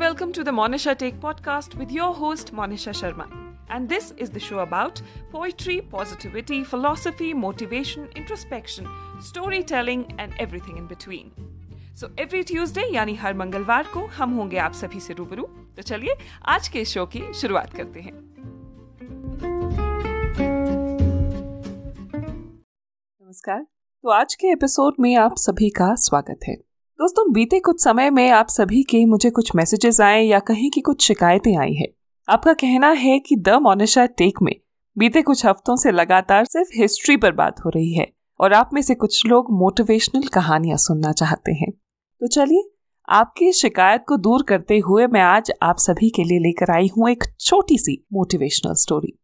welcome to the Monisha Take podcast with your host Monisha Sharma. And this is the show about poetry, positivity, philosophy, motivation, introspection, storytelling and everything in between. So every Tuesday यानी हर मंगलवार को हम होंगे आप सभी से रूबरू तो चलिए आज के शो की शुरुआत करते हैं नमस्कार तो आज के एपिसोड में आप सभी का स्वागत है दोस्तों, बीते कुछ समय में आप सभी के मुझे कुछ मैसेजेस आए या कहीं की कुछ शिकायतें आई है। आपका कहना है कि द मोनिशा टेक में बीते कुछ हफ्तों से लगातार सिर्फ़ हिस्ट्री पर बात हो रही है और आप में से कुछ लोग मोटिवेशनल कहानियाँ सुनना चाहते हैं। तो चलिए, आपकी शिकायत को दूर करते हुए मैं आज आप सभी के लिए लेकर आई हूँ एक छोटी सी मोटिवेशनल स्टोरी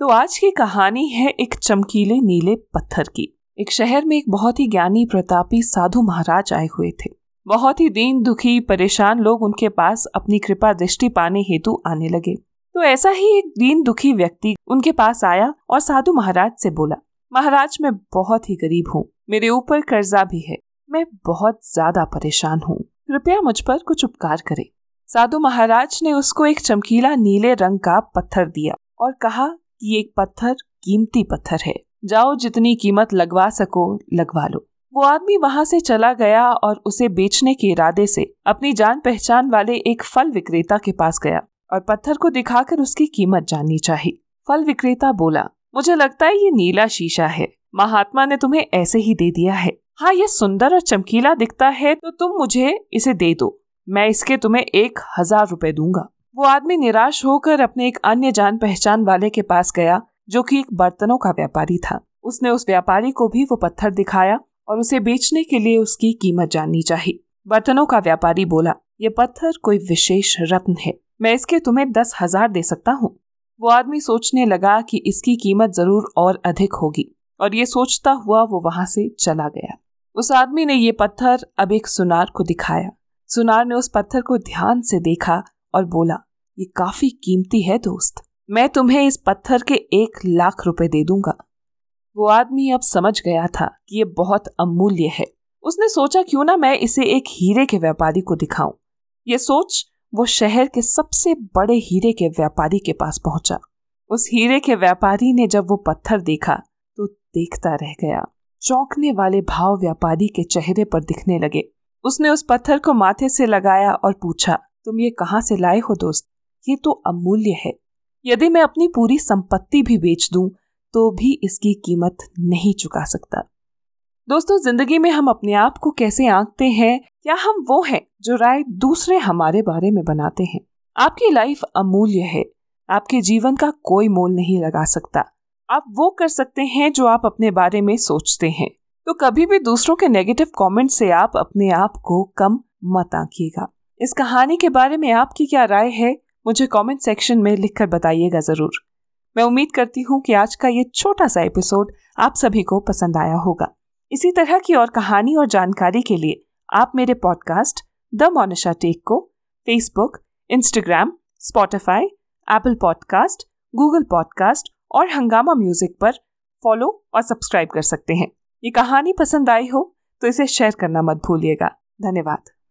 तो आज की कहानी है एक चमकीले नीले पत्थर की। एक शहर में एक बहुत ही ज्ञानी प्रतापी साधु महाराज आए हुए थे। बहुत ही दीन, दुखी, परेशान लोग उनके पास अपनी कृपा दृष्टि पाने हेतु आने लगे। तो ऐसा ही एक दीन, दुखी व्यक्ति उनके पास आया और साधु महाराज से बोला, महाराज, मैं बहुत ही गरीब हूँ, मेरे ऊपर कर्जा भी है, मैं बहुत ज़्यादा परेशान हूँ, कृपया मुझ पर कुछ उपकार करें। साधु महाराज ने उसको एक चमकीला नीले रंग का पत्थर दिया और कहा कि एक पत्थर कीमती पत्थर है। जाओ जितनी कीमत लगवा सको, लगवा लो। वो आदमी वहाँ से चला गया और उसे बेचने के इरादे से अपनी जान पहचान वाले एक फल विक्रेता के पास गया और पत्थर को दिखाकर उसकी कीमत जाननी चाहिए फल विक्रेता बोला, मुझे लगता है ये नीला शीशा है। महात्मा ने तुम्हें ऐसे ही दे दिया है। हाँ ये सुंदर और चमकीला दिखता है तो तुम मुझे इसे दे दो। मैं इसके तुम्हें एक हज़ार रुपए दूँगा। वो आदमी निराश होकर अपने एक अन्य जान पहचान वाले के पास गया जो कि एक बर्तनों का व्यापारी था। उसने उस व्यापारी को भी वो पत्थर दिखाया और उसे बेचने के लिए उसकी कीमत जाननी चाहिए। बर्तनों का व्यापारी बोला, ये पत्थर कोई विशेष रत्न है। मैं इसके तुम्हें दस हज़ार दे सकता हूँ। वो आदमी सोचने लगा कि इसकी कीमत ज़रूर और अधिक होगी और ये सोचता हुआ वो वहाँ से चला गया। उस आदमी ने ये पत्थर अब एक सुनार को दिखाया। सुनार ने उस पत्थर को ध्यान से देखा और बोला, ये काफ़ी कीमती है दोस्त। मैं तुम्हें इस पत्थर के एक लाख रुपए दे दूँगा। वो आदमी अब समझ गया था कि ये बहुत अमूल्य है। उसने सोचा, क्यों ना मैं इसे एक हीरे के व्यापारी को दिखाऊँ? ये सोच वो शहर के सबसे बड़े हीरे के व्यापारी के पास पहुँचा। उस हीरे के व्यापारी ने जब वो पत्थर देखा तो देखता रह गया। चौंकने वाले भाव व्यापारी के चेहरे पर दिखने लगे। उसने उस पत्थर को माथे से लगाया और पूछा, तुम ये कहाँ से लाए हो दोस्त? ये तो अमूल्य है। यदि मैं अपनी पूरी संपत्ति भी बेच दूँ तो भी इसकी कीमत नहीं चुका सकता। दोस्तों, ज़िंदगी में हम अपने आप को कैसे आंकते हैं? क्या हम वो हैं जो राय दूसरे हमारे बारे में बनाते हैं? आपकी लाइफ अमूल्य है। आपके जीवन का कोई मोल नहीं लगा सकता। आप वो कर सकते हैं जो आप अपने बारे में सोचते हैं। तो कभी भी दूसरों के नेगेटिव कमेंट से आप अपने आप को कम मत आंकिएगा। इस कहानी के बारे में आपकी क्या राय है? मुझे कमेंट सेक्शन में लिखकर बताइएगा ज़रूर। मैं उम्मीद करती हूँ कि आज का ये छोटा सा एपिसोड आप सभी को पसंद आया होगा। इसी तरह की और कहानी और जानकारी के लिए आप मेरे पॉडकास्ट द मोनिशा टेक को Facebook Instagram Spotify Apple podcast Google podcast और हंगामा म्यूज़िक पर फॉलो और सब्सक्राइब कर सकते हैं। ये कहानी पसंद आई हो तो इसे शेयर करना मत भूलिएगा। धन्यवाद।